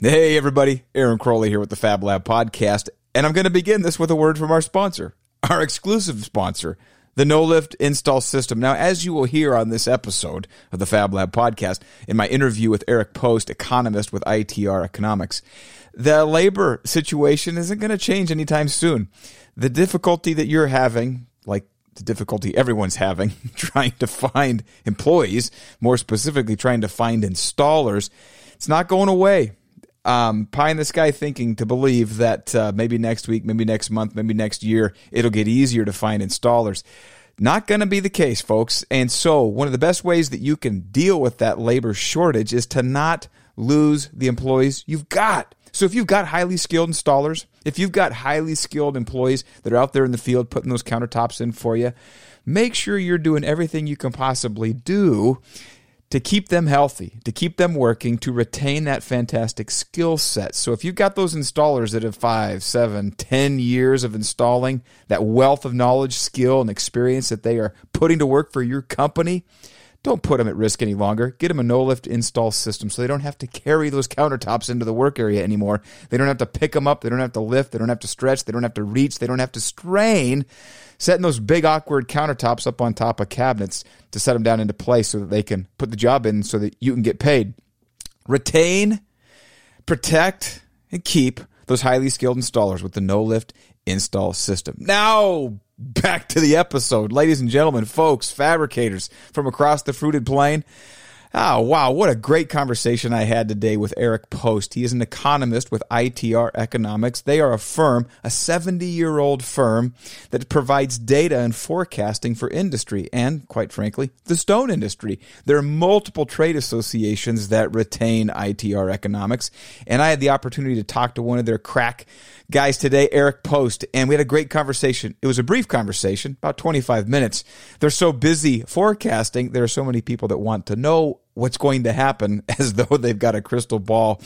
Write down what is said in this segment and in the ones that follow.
Hey, everybody. Aaron Crowley here with the Fab Lab podcast. And I'm going to begin this with a word from our sponsor, our exclusive sponsor, the No Lift Install System. Now, as you will hear on this episode of the Fab Lab podcast, in my interview with Eric Post, economist with ITR Economics, the labor situation isn't going to change anytime soon. The difficulty that you're having, like the difficulty everyone's having trying to find employees, more specifically trying to find installers, it's not going away um, pie in the sky thinking to believe that uh, maybe next week, maybe next month, maybe next year, it'll get easier to find installers. Not going to be the case, folks. And so, one of the best ways that you can deal with that labor shortage is to not lose the employees you've got. So, if you've got highly skilled installers, if you've got highly skilled employees that are out there in the field putting those countertops in for you, make sure you're doing everything you can possibly do to keep them healthy, to keep them working, to retain that fantastic skill set. So if you've got those installers that have five, seven, ten years of installing, that wealth of knowledge, skill, and experience that they are putting to work for your company, don't put them at risk any longer. Get them a no lift install system so they don't have to carry those countertops into the work area anymore. They don't have to pick them up. They don't have to lift. They don't have to stretch. They don't have to reach. They don't have to strain setting those big awkward countertops up on top of cabinets to set them down into place so that they can put the job in so that you can get paid. Retain, protect, and keep those highly skilled installers with the no lift install system. Now, back to the episode. Ladies and gentlemen, folks, fabricators from across the fruited plain. Oh, wow. What a great conversation I had today with Eric Post. He is an economist with ITR Economics. They are a firm, a 70 year old firm that provides data and forecasting for industry and, quite frankly, the stone industry. There are multiple trade associations that retain ITR Economics. And I had the opportunity to talk to one of their crack guys today, Eric Post, and we had a great conversation. It was a brief conversation, about 25 minutes. They're so busy forecasting. There are so many people that want to know what's going to happen as though they've got a crystal ball.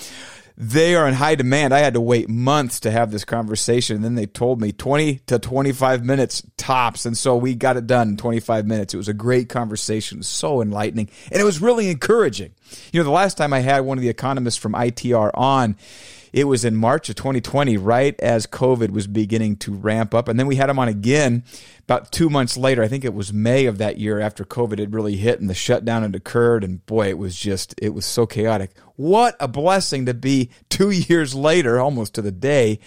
They are in high demand. I had to wait months to have this conversation. And then they told me 20 to 25 minutes tops. And so we got it done in 25 minutes. It was a great conversation. So enlightening. And it was really encouraging. You know, the last time I had one of the economists from ITR on, it was in March of 2020, right as COVID was beginning to ramp up. And then we had him on again about two months later. I think it was May of that year after COVID had really hit and the shutdown had occurred. And boy, it was just, it was so chaotic. What a blessing to be two years later, almost to the day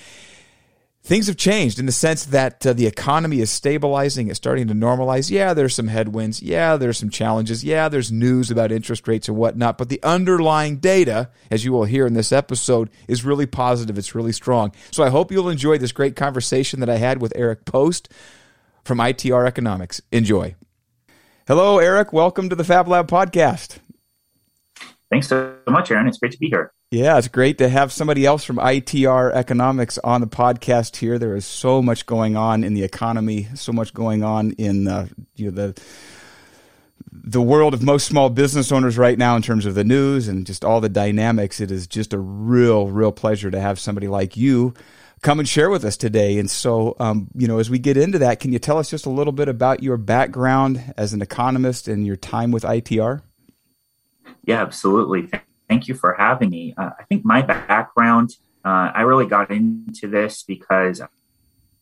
things have changed in the sense that uh, the economy is stabilizing, it's starting to normalize. Yeah, there's some headwinds. Yeah, there's some challenges. Yeah, there's news about interest rates and whatnot. But the underlying data, as you will hear in this episode, is really positive. It's really strong. So I hope you'll enjoy this great conversation that I had with Eric Post from ITR Economics. Enjoy. Hello, Eric. Welcome to the Fab Lab podcast. Thanks so much, Aaron. It's great to be here. Yeah, it's great to have somebody else from ITR Economics on the podcast here. There is so much going on in the economy, so much going on in uh, you know, the the world of most small business owners right now in terms of the news and just all the dynamics. It is just a real, real pleasure to have somebody like you come and share with us today. And so, um, you know, as we get into that, can you tell us just a little bit about your background as an economist and your time with ITR? Yeah, absolutely thank you for having me. Uh, I think my background, uh, I really got into this because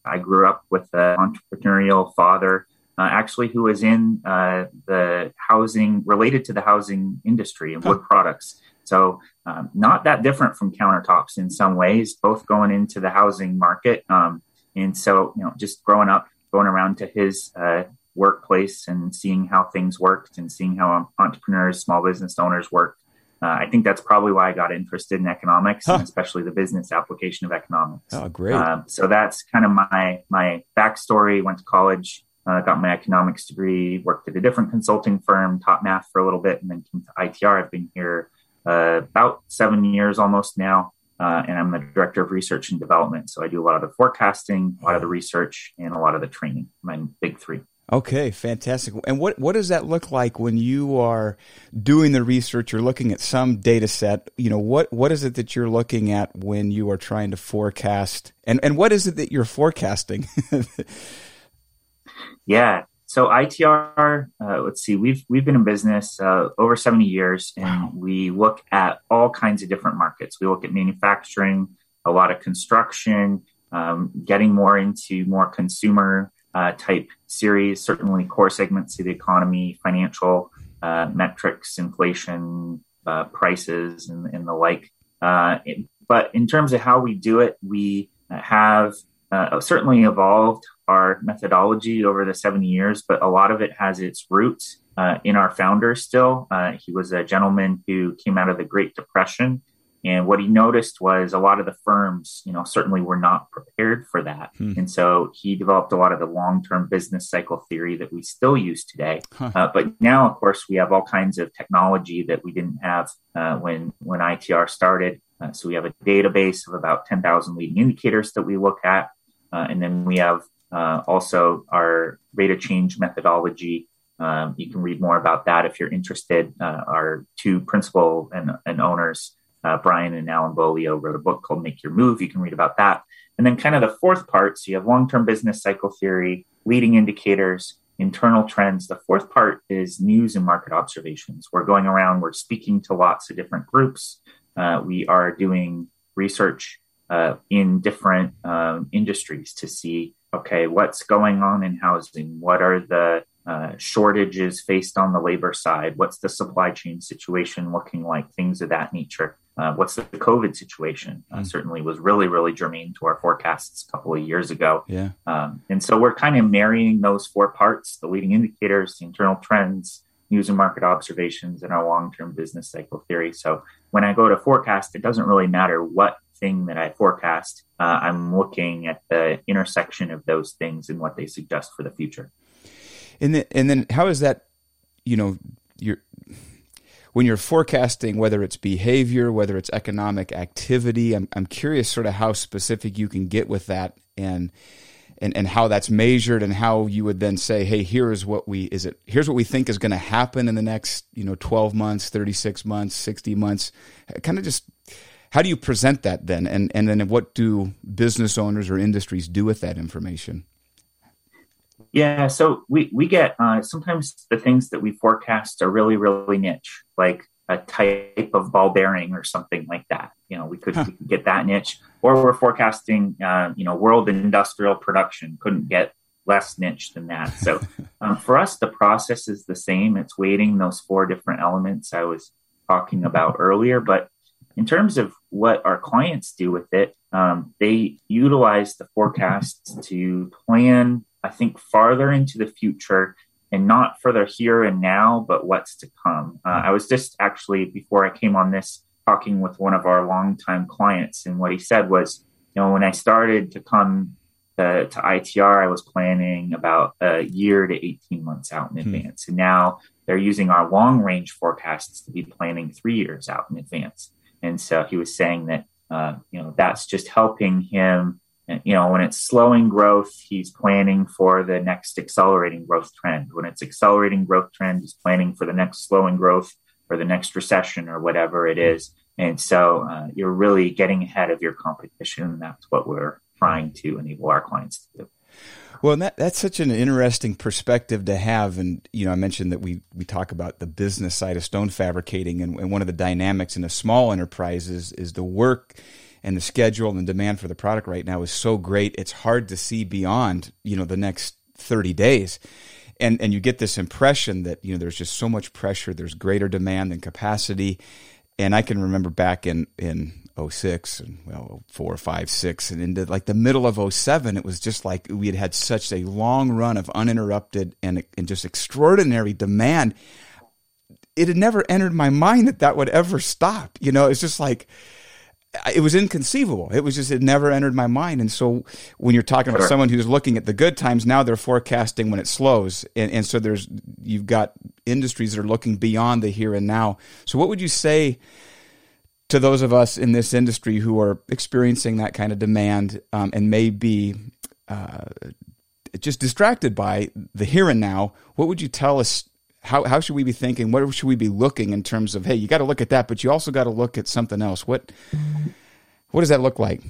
I grew up with an entrepreneurial father, uh, actually, who was in uh, the housing, related to the housing industry and wood products. So, um, not that different from countertops in some ways, both going into the housing market. Um, and so, you know, just growing up, going around to his uh, workplace and seeing how things worked and seeing how entrepreneurs, small business owners work uh, I think that's probably why I got interested in economics, huh. and especially the business application of economics. Oh, great! Uh, so that's kind of my my backstory. Went to college, uh, got my economics degree, worked at a different consulting firm, taught math for a little bit, and then came to ITR. I've been here uh, about seven years almost now, uh, and I'm the director of research and development. So I do a lot of the forecasting, a lot of the research, and a lot of the training. My big three. Okay, fantastic. And what, what does that look like when you are doing the research? You're looking at some data set. You know, what, what is it that you're looking at when you are trying to forecast? And, and what is it that you're forecasting? yeah. so ITR, uh, let's see, we've we've been in business uh, over 70 years, and wow. we look at all kinds of different markets. We look at manufacturing, a lot of construction, um, getting more into more consumer uh, type series, certainly core segments of the economy, financial uh, metrics, inflation, uh, prices, and, and, the like. Uh, but in terms of how we do it, we have uh, certainly evolved our methodology over the 70 years, but a lot of it has its roots uh, in our founder still. He was a gentleman who came out of the Great Depression. And what he noticed was a lot of the firms, you know, certainly were not prepared for that. Hmm. And so he developed a lot of the long term business cycle theory that we still use today. Huh. Uh, but now, of course, we have all kinds of technology that we didn't have uh, when, when ITR started. Uh, so we have a database of about 10,000 leading indicators that we look at. Uh, and then we have uh, also our rate of change methodology. Um, you can read more about that if you're interested. Uh, our two principal and, and owners, uh, Brian and Alan Beaulieu wrote a book called Make Your Move. You can read about that. And then, kind of the fourth part so you have long term business cycle theory, leading indicators, internal trends. The fourth part is news and market observations. We're going around, we're speaking to lots of different groups. Uh, we are doing research uh, in different um, industries to see okay, what's going on in housing? What are the uh, shortages faced on the labor side? What's the supply chain situation looking like? Things of that nature. Uh, what's the COVID situation? Uh, mm. Certainly was really, really germane to our forecasts a couple of years ago. Yeah. Um, and so we're kind of marrying those four parts the leading indicators, the internal trends, news and market observations, and our long term business cycle theory. So when I go to forecast, it doesn't really matter what thing that I forecast, uh, I'm looking at the intersection of those things and what they suggest for the future. And then, and then how is that, you know, you're, when you're forecasting whether it's behavior, whether it's economic activity, I'm, I'm curious sort of how specific you can get with that and, and, and how that's measured and how you would then say, hey, here is what we is it here's what we think is going to happen in the next, you know, 12 months, 36 months, 60 months. Kind of just how do you present that then? And, and then what do business owners or industries do with that information? Yeah, so we, we get uh, sometimes the things that we forecast are really, really niche, like a type of ball bearing or something like that. You know, we could, huh. we could get that niche, or we're forecasting, uh, you know, world industrial production. Couldn't get less niche than that. So um, for us, the process is the same. It's weighting those four different elements I was talking about earlier, but in terms of what our clients do with it, um, they utilize the forecasts to plan, I think, farther into the future and not for the here and now, but what's to come. Uh, I was just actually, before I came on this, talking with one of our longtime clients, and what he said was, you know, when I started to come to, to ITR, I was planning about a year to 18 months out in hmm. advance. And now they're using our long range forecasts to be planning three years out in advance. And so he was saying that, uh, you know, that's just helping him. You know, when it's slowing growth, he's planning for the next accelerating growth trend. When it's accelerating growth trend, he's planning for the next slowing growth or the next recession or whatever it is. And so uh, you're really getting ahead of your competition. That's what we're trying to enable our clients to do. Well, that, that's such an interesting perspective to have. And, you know, I mentioned that we, we talk about the business side of stone fabricating. And, and one of the dynamics in a small enterprise is, is the work and the schedule and the demand for the product right now is so great. It's hard to see beyond, you know, the next 30 days. And, and you get this impression that, you know, there's just so much pressure. There's greater demand than capacity. And I can remember back in, in 06 and well 4 5 6 and into like the middle of 07 it was just like we had had such a long run of uninterrupted and, and just extraordinary demand it had never entered my mind that that would ever stop you know it's just like it was inconceivable. It was just it never entered my mind. And so when you're talking about someone who's looking at the good times, now they're forecasting when it slows. And, and so there's you've got industries that are looking beyond the here and now. So what would you say to those of us in this industry who are experiencing that kind of demand um, and may be uh, just distracted by the here and now, what would you tell us? How, how should we be thinking? What should we be looking in terms of, hey, you got to look at that, but you also got to look at something else. What, what does that look like?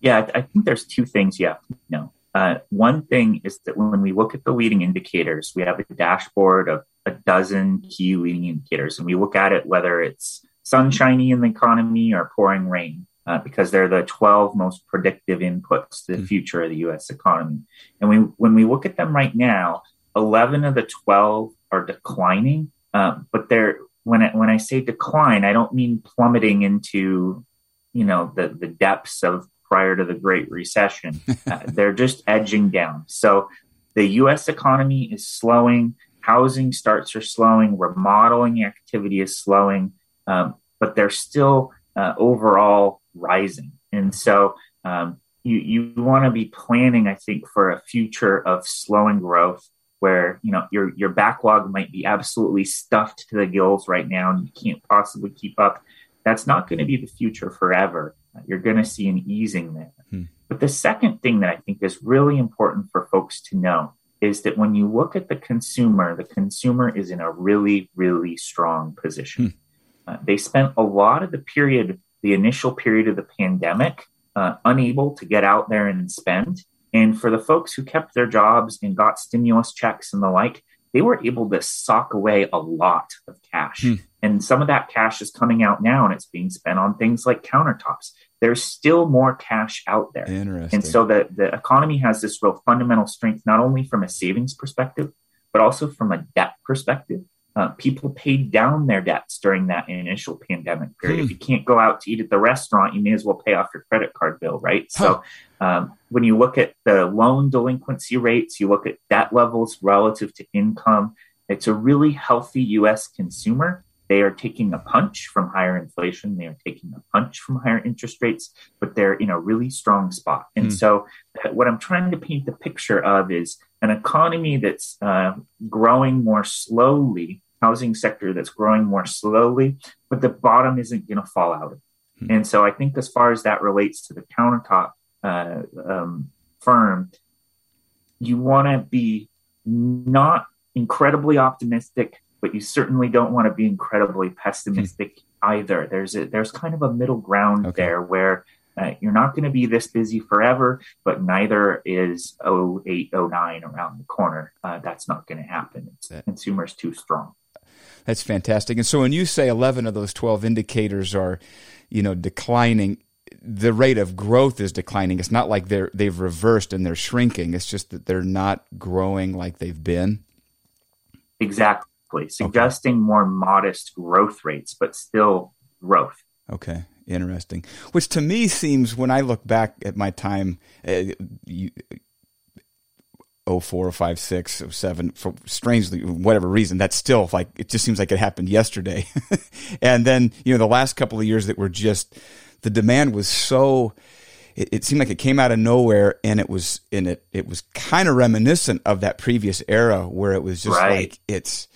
Yeah, I think there's two things you have to know. Uh, one thing is that when we look at the leading indicators, we have a dashboard of a dozen key leading indicators, and we look at it whether it's sunshiny in the economy or pouring rain, uh, because they're the 12 most predictive inputs to the mm-hmm. future of the U.S. economy. And we, when we look at them right now, 11 of the 12 are declining, uh, but they're when I, when I say decline, I don't mean plummeting into, you know, the the depths of prior to the Great Recession. uh, they're just edging down. So the U.S. economy is slowing. Housing starts are slowing. Remodeling activity is slowing, um, but they're still uh, overall rising. And so um, you you want to be planning, I think, for a future of slowing growth where you know your your backlog might be absolutely stuffed to the gills right now and you can't possibly keep up. That's not going to be the future forever. You're going to see an easing there. Hmm. But the second thing that I think is really important for folks to know is that when you look at the consumer, the consumer is in a really, really strong position. Hmm. Uh, they spent a lot of the period, the initial period of the pandemic, uh, unable to get out there and spend. And for the folks who kept their jobs and got stimulus checks and the like, they were able to sock away a lot of cash. Hmm. And some of that cash is coming out now and it's being spent on things like countertops. There's still more cash out there. Interesting. And so the, the economy has this real fundamental strength, not only from a savings perspective, but also from a debt perspective. Uh, people paid down their debts during that initial pandemic period. Hmm. If you can't go out to eat at the restaurant, you may as well pay off your credit card bill, right? Huh. So um, when you look at the loan delinquency rates, you look at debt levels relative to income, it's a really healthy U.S. consumer. They are taking a punch from higher inflation. They are taking a punch from higher interest rates, but they're in a really strong spot. And hmm. so, what I'm trying to paint the picture of is an economy that's uh, growing more slowly housing sector that's growing more slowly, but the bottom isn't going to fall out. Hmm. And so I think as far as that relates to the countertop uh, um, firm, you want to be not incredibly optimistic, but you certainly don't want to be incredibly pessimistic hmm. either. There's a, there's kind of a middle ground okay. there where uh, you're not going to be this busy forever, but neither is 08, 09 around the corner. Uh, that's not going to happen. It's, consumers too strong. That's fantastic. And so when you say 11 of those 12 indicators are, you know, declining, the rate of growth is declining. It's not like they're they've reversed and they're shrinking. It's just that they're not growing like they've been. Exactly. Suggesting okay. more modest growth rates, but still growth. Okay. Interesting. Which to me seems, when I look back at my time, uh, you, 04, 05, 06, 07, for strangely, whatever reason, that's still like, it just seems like it happened yesterday. and then, you know, the last couple of years that were just, the demand was so, it, it seemed like it came out of nowhere and it was, in it, it was kind of reminiscent of that previous era where it was just right. like, it's,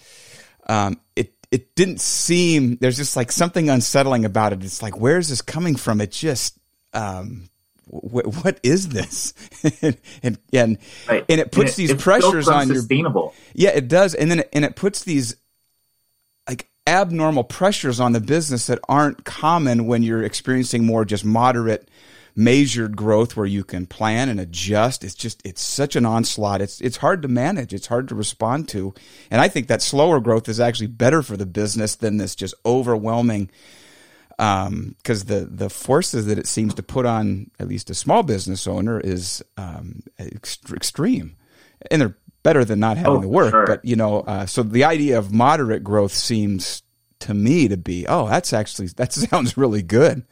um, it, it didn't seem, there's just like something unsettling about it. It's like, where is this coming from? It just, um, what is this? and and and, right. and, it puts and it, these pressures on your sustainable. Yeah, it does, and then it, and it puts these like abnormal pressures on the business that aren't common when you're experiencing more just moderate measured growth where you can plan and adjust it's just it's such an onslaught it's it's hard to manage it's hard to respond to and i think that slower growth is actually better for the business than this just overwhelming because um, the the forces that it seems to put on at least a small business owner is um, ext- extreme, and they're better than not having oh, to work. Sure. But you know, uh, so the idea of moderate growth seems to me to be, oh, that's actually that sounds really good.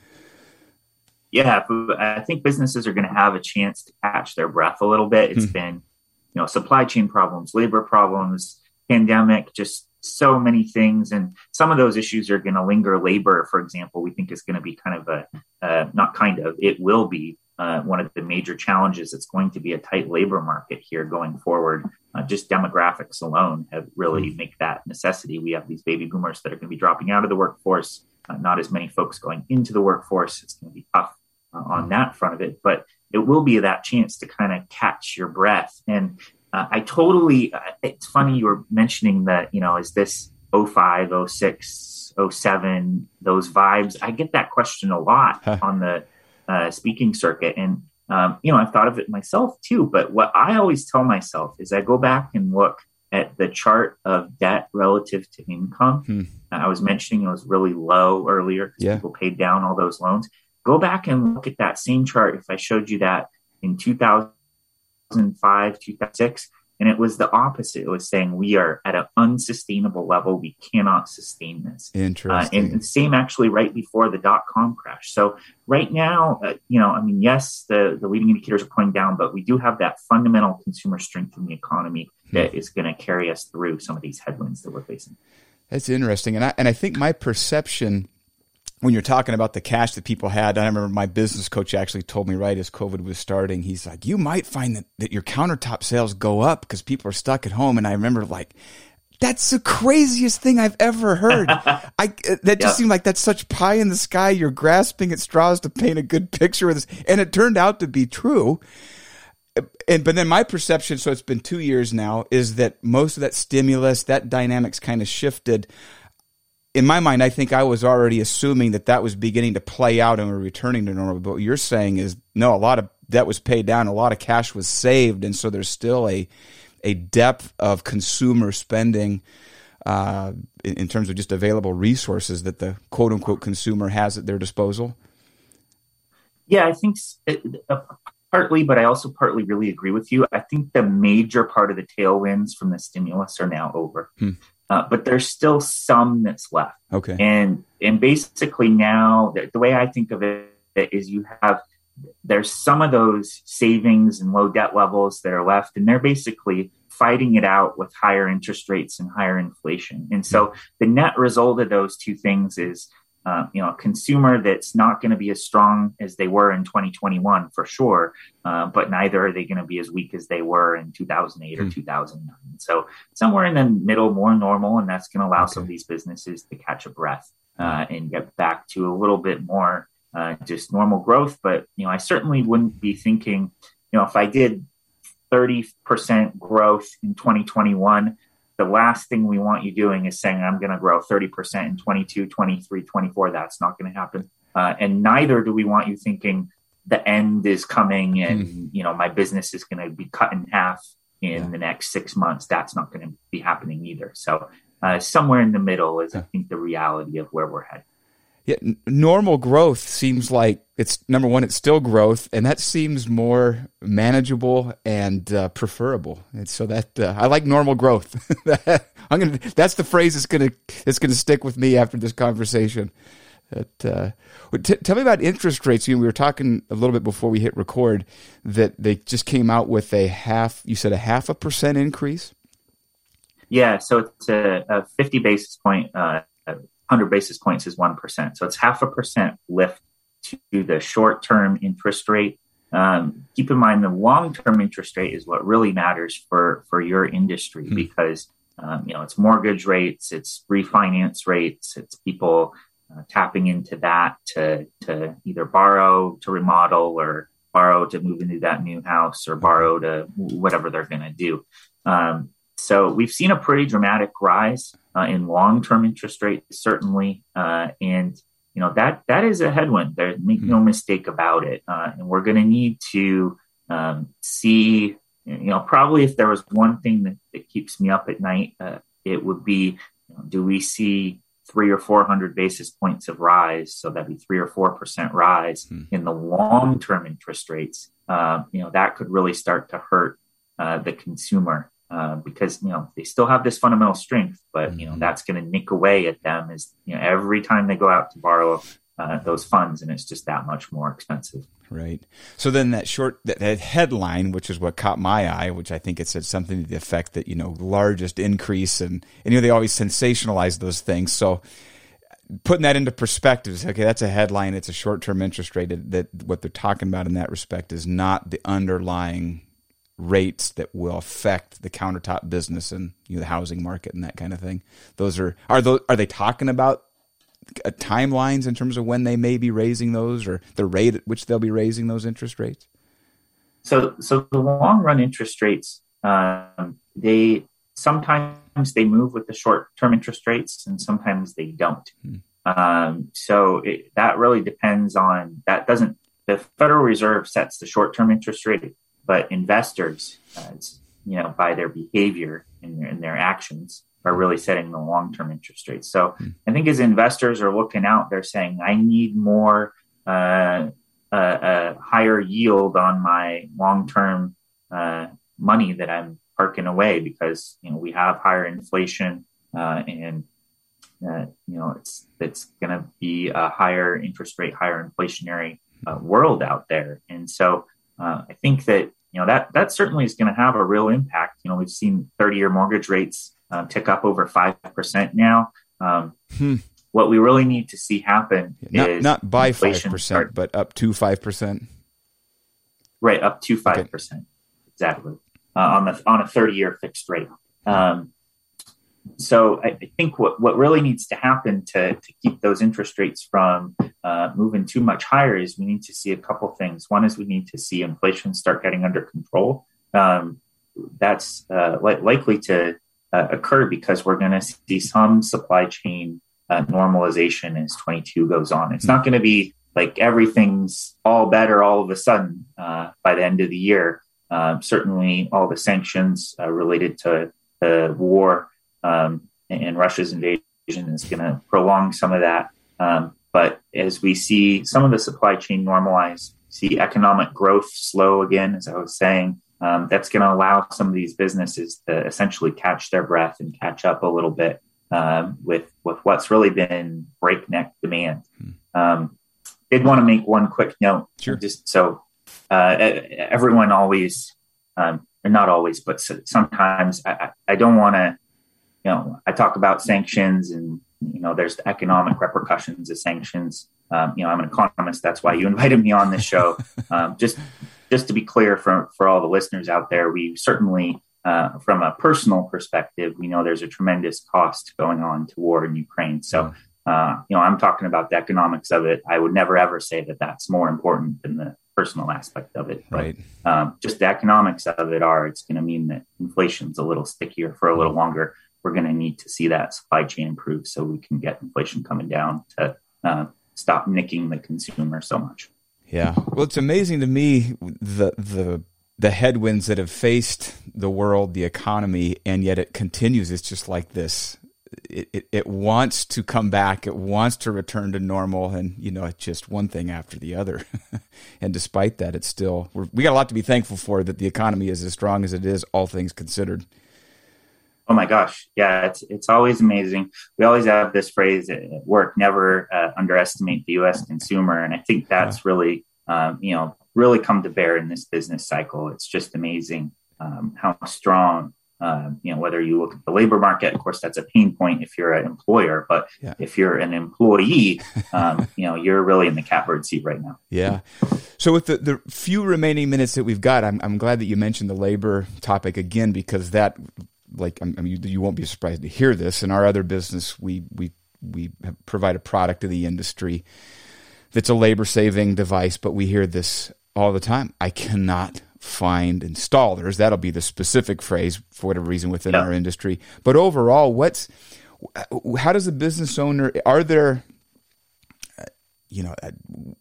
Yeah, I think businesses are going to have a chance to catch their breath a little bit. It's hmm. been, you know, supply chain problems, labor problems, pandemic, just so many things, and some of those issues are going to linger. Labor, for example, we think is going to be kind of a uh, not kind of it will be uh, one of the major challenges. It's going to be a tight labor market here going forward. Uh, just demographics alone have really mm. make that necessity. We have these baby boomers that are going to be dropping out of the workforce. Uh, not as many folks going into the workforce. It's going to be tough uh, on hmm. that front of it, but it will be that chance to kind of catch your breath and uh, I totally, uh, it's funny you were mentioning that, you know, is this 05, 06, 07, those vibes? I get that question a lot on the uh, speaking circuit. And um, you know, I've thought of it myself too. But what I always tell myself is I go back and look at the chart of debt relative to income. Hmm. I was mentioning it was really low earlier because yeah. people paid down all those loans. Go back and look at that same chart. If I showed you that in 2005, 2006, and it was the opposite. It was saying we are at an unsustainable level. We cannot sustain this. Interesting. Uh, and, same actually right before the dot com crash. So right now, uh, you know, I mean, yes, the, the leading indicators are pointing down, but we do have that fundamental consumer strength in the economy hmm. that is going to carry us through some of these headwinds that we're facing. That's interesting. And I, and I think my perception when you're talking about the cash that people had, I remember my business coach actually told me right as COVID was starting, he's like, you might find that, that your countertop sales go up because people are stuck at home. And I remember like, that's the craziest thing I've ever heard. I uh, that just yeah. seemed like that's such pie in the sky. You're grasping at straws to paint a good picture of this, and it turned out to be true. Uh, and but then my perception, so it's been two years now, is that most of that stimulus, that dynamics kind of shifted in my mind, I think I was already assuming that that was beginning to play out and we're returning to normal. But what you're saying is no, a lot of debt was paid down, a lot of cash was saved, and so there's still a a depth of consumer spending uh, in, in, terms of just available resources that the quote unquote consumer has at their disposal. Yeah, I think uh, partly, but I also partly really agree with you. I think the major part of the tailwinds from the stimulus are now over. Hmm uh, but there's still some that's left. Okay. And and basically now the, the way I think of it is you have there's some of those savings and low debt levels that are left, and they're basically fighting it out with higher interest rates and higher inflation. And so the net result of those two things is uh, you know, a consumer that's not going to be as strong as they were in 2021 for sure, uh, but neither are they going to be as weak as they were in 2008 or mm. 2009. So somewhere in the middle, more normal, and that's going to allow okay. some of these businesses to catch a breath uh, and get back to a little bit more uh, just normal growth. But you know, I certainly wouldn't be thinking, you know, if I did 30% growth in 2021 the last thing we want you doing is saying, I'm going to grow 30% in 22, 23, 24. That's not going to happen. Uh, and neither do we want you thinking the end is coming and, mm. you know, my business is going to be cut in half in yeah. the next six months. That's not going to be happening either. So, uh, somewhere in the middle is, I think, the reality of where we're headed. Yeah, normal growth seems like it's number one. It's still growth, and that seems more manageable and uh, preferable. And so that uh, I like normal growth. I'm gonna. That's the phrase that's gonna that's gonna stick with me after this conversation. Uh, t- tell me about interest rates. You know, we were talking a little bit before we hit record that they just came out with a half. You said a half a percent increase. Yeah, so it's a, a 50 basis point uh, 100 basis points is 1%. So it's half a percent lift to the short term interest rate. Um, keep in mind the long term interest rate is what really matters for, for your industry mm-hmm. because um, you know it's mortgage rates, it's refinance rates, it's people uh, tapping into that to to either borrow to remodel or borrow to move into that new house or borrow to whatever they're going to do. Um, so we've seen a pretty dramatic rise uh, in long-term interest rates, certainly, uh, and you know that that is a headwind. There, make no mm-hmm. mistake about it. Uh, and we're going to need to um, see. You know, probably if there was one thing that, that keeps me up at night, uh, it would be: you know, do we see three or four hundred basis points of rise? So that'd be three or four percent rise mm. in the long-term interest rates. Uh, you know, that could really start to hurt uh, the consumer uh, because you know they still have this fundamental strength, but mm-hmm. you know mm-hmm. that's going to nick away at them is you know every time they go out to borrow uh, those funds, and it's just that much more expensive. Right. So then that short that, that, headline, which is what caught my eye, which I think it said something to the effect that you know largest increase, and and you know they always sensationalize those things. So putting that into perspective, okay, that's a headline. It's a short term interest rate. That what they're talking about in that respect is not the underlying rates that will affect the countertop business and you know, the housing market and that kind of thing. Those are are those are they talking about uh, timelines in terms of when they may be raising those or the rate at which they'll be raising those interest rates? So so the long run interest rates um, they sometimes they move with the short term interest rates and sometimes they don't. Hmm. Um, so it, that really depends on that doesn't the Federal Reserve sets the short term interest rate, but investors, uh, you know, by their behavior and their, and their actions, are really setting the long term interest rates. So mm. I think as investors are looking out, they're saying, I need more, uh, a higher yield on my long term uh, money that I'm parking away because, you know, we have higher inflation uh, and uh, you know, it's it's going to be a higher interest rate, higher inflationary uh, world out there. And so uh, I think that you know that that certainly is going to have a real impact. You know, we've seen 30 year mortgage rates uh, tick up over five percent now. Um, hmm. What we really need to see happen not, is not by five percent, but up to five percent. Right, up to five percent, okay. exactly uh, on the on a 30 year fixed rate. Um, so I, I, think what, what really needs to happen to, to keep those interest rates from uh, moving too much higher is we need to see a couple things. One is we need to see inflation start getting under control. Um, that's uh, li- likely to uh, occur because we're going to see some supply chain uh, normalization as 22 goes on. It's not going to be like everything's all better all of a sudden uh, by the end of the year. Um, certainly, all the sanctions uh, related to the war um, and Russia's invasion is going to prolong some of that. Um, but as we see some of the supply chain normalize, see economic growth slow again, as I was saying, um, that's going to allow some of these businesses to essentially catch their breath and catch up a little bit um, with with what's really been breakneck demand. Hmm. Um, did want to make one quick note, sure. just so uh, everyone always, um, not always, but sometimes I, I don't want to you know, I talk about sanctions and, you know, there's the economic repercussions of sanctions. Um, you know, I'm an economist. That's why you invited me on this show. Um, just, just to be clear for, for all the listeners out there, we certainly, uh, from a personal perspective, we know there's a tremendous cost going on to war in Ukraine. So, uh, you know, I'm talking about the economics of it. I would never ever say that that's more important than the personal aspect of it. But, right. Um, just the economics of it are it's going to mean that inflation's a little stickier for a little longer we're going to need to see that supply chain improve so we can get inflation coming down to uh, stop nicking the consumer so much. Yeah. Well, it's amazing to me the the the headwinds that have faced the world, the economy, and yet it continues. It's just like this. It, it, it wants to come back. It wants to return to normal, and you know, it's just one thing after the other. and despite that, it's still we got a lot to be thankful for that the economy is as strong as it is, all things considered. Oh my gosh, yeah, it's it's always amazing. We always have this phrase at work: never uh, underestimate the U.S. consumer, and I think that's really um, you know really come to bear in this business cycle. It's just amazing um, how strong. Uh, you know, whether you look at the labor market, of course, that's a pain point if you're an employer. But yeah. if you're an employee, um, you know, you're really in the catbird seat right now. Yeah. So with the, the few remaining minutes that we've got, I'm, I'm glad that you mentioned the labor topic again because that like I mean, you, you won't be surprised to hear this. In our other business, we we we provide a product to the industry that's a labor saving device, but we hear this all the time. I cannot find installers. That'll be the specific phrase for whatever reason within yeah. our industry. But overall, what's how does a business owner are there you know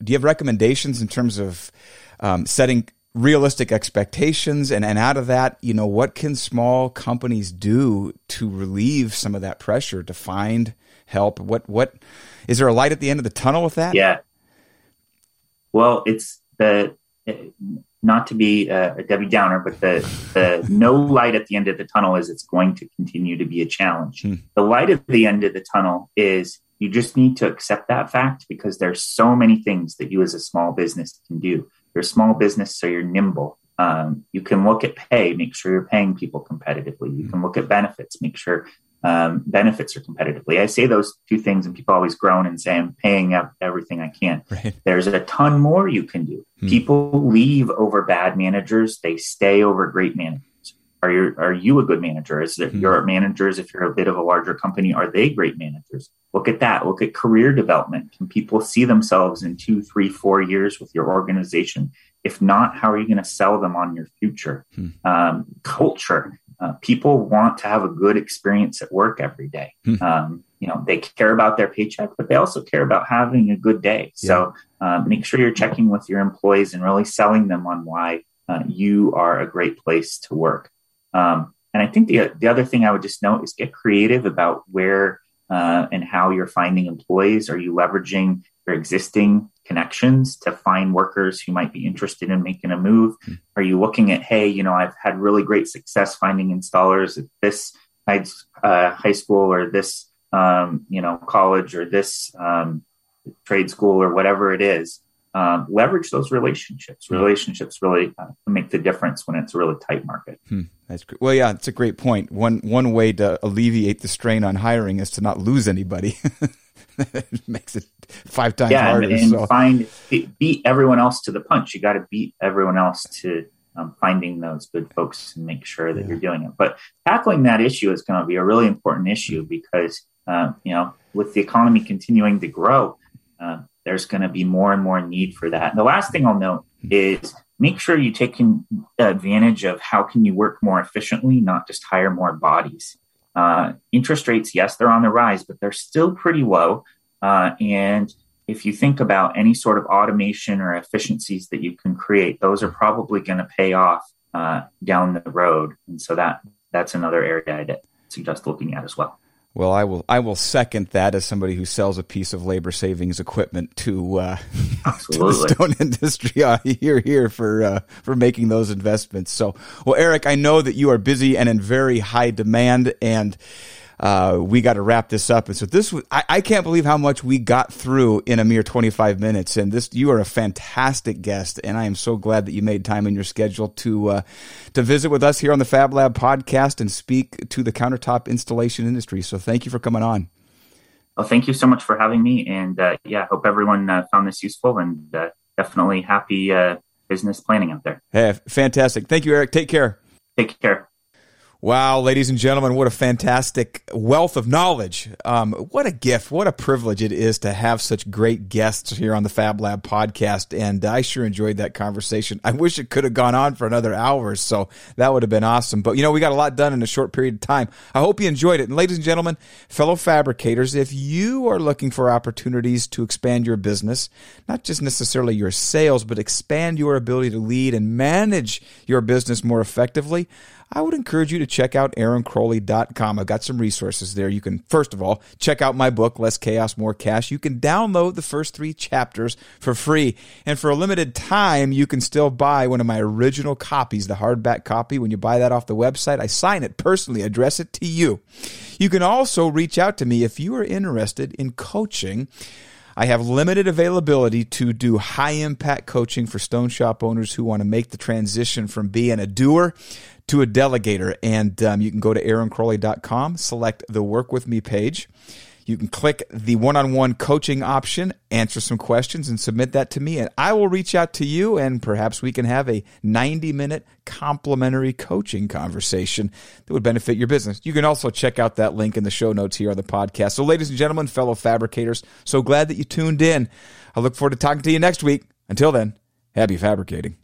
do you have recommendations in terms of um, setting realistic expectations and, and out of that you know what can small companies do to relieve some of that pressure to find help? What what is there a light at the end of the tunnel with that? Yeah. Well it's the not to be a, a debbie downer but the the no light at the end of the tunnel is it's going to continue to be a challenge. Hmm. the light at the end of the tunnel is you just need to accept that fact because there's so many things that you as a small business can do you're a small business, so you're nimble. Um, you can look at pay, make sure you're paying people competitively. You can look at benefits, make sure um, benefits are competitively. I say those two things, and people always groan and say, I'm paying up everything I can. Right. There's a ton more you can do. Hmm. People leave over bad managers, they stay over great managers. Are you are you a good manager? Is it mm-hmm. your managers? If you're a bit of a larger company, are they great managers? Look at that. Look at career development. Can people see themselves in two, three, four years with your organization? If not, how are you going to sell them on your future? Mm-hmm. Um, culture. Uh, people want to have a good experience at work every day. Mm-hmm. Um, you know they care about their paycheck, but they also care about having a good day. Yeah. So um, make sure you're checking with your employees and really selling them on why uh, you are a great place to work. Um, and I think the the other thing I would just note is get creative about where uh, and how you're finding employees. Are you leveraging your existing connections to find workers who might be interested in making a move? Mm-hmm. Are you looking at, hey, you know, I've had really great success finding installers at this high, uh, high school or this, um, you know, college or this um, trade school or whatever it is. Um, leverage those relationships. Relationships really uh, make the difference when it's a really tight market. Hmm, that's great. Well, yeah, it's a great point. One one way to alleviate the strain on hiring is to not lose anybody. it makes it five times yeah, harder. And, and so. find beat everyone else to the punch. You got to beat everyone else to um, finding those good folks and make sure that yeah. you're doing it. But tackling that issue is going to be a really important issue because uh, you know with the economy continuing to grow, uh, there's going to be more and more need for that. And the last thing I'll note is make sure you take advantage of how can you work more efficiently, not just hire more bodies. Uh, interest rates, yes, they're on the rise, but they're still pretty low. Uh, and if you think about any sort of automation or efficiencies that you can create, those are probably going to pay off uh, down the road. And so that that's another area I'd suggest looking at as well. Well, I will. I will second that as somebody who sells a piece of labor savings equipment to, uh, to the stone industry. Uh, here, here for uh, for making those investments. So, well, Eric, I know that you are busy and in very high demand, and uh, we got to wrap this up. And so this was, I, I, can't believe how much we got through in a mere 25 minutes. And this, you are a fantastic guest. And I am so glad that you made time in your schedule to, uh, to visit with us here on the Fab Lab podcast and speak to the countertop installation industry. So thank you for coming on. Well, thank you so much for having me. And, uh, yeah, hope everyone uh, found this useful and, uh, definitely happy, uh, business planning out there. Hey, fantastic. Thank you, Eric. Take care. Take care. Wow, ladies and gentlemen, what a fantastic wealth of knowledge. Um, what a gift, what a privilege it is to have such great guests here on the Fab Lab podcast. And I sure enjoyed that conversation. I wish it could have gone on for another hour so. That would have been awesome. But you know, we got a lot done in a short period of time. I hope you enjoyed it. And ladies and gentlemen, fellow fabricators, if you are looking for opportunities to expand your business, not just necessarily your sales, but expand your ability to lead and manage your business more effectively, I would encourage you to check out aaroncrowley.com. I've got some resources there. You can, first of all, check out my book, Less Chaos, More Cash. You can download the first three chapters for free. And for a limited time, you can still buy one of my original copies, the hardback copy. When you buy that off the website, I sign it personally, address it to you. You can also reach out to me if you are interested in coaching. I have limited availability to do high impact coaching for stone shop owners who want to make the transition from being a doer to a delegator. And um, you can go to aaroncrowley.com, select the Work With Me page. You can click the one on one coaching option, answer some questions, and submit that to me. And I will reach out to you, and perhaps we can have a 90 minute complimentary coaching conversation that would benefit your business. You can also check out that link in the show notes here on the podcast. So, ladies and gentlemen, fellow fabricators, so glad that you tuned in. I look forward to talking to you next week. Until then, happy fabricating.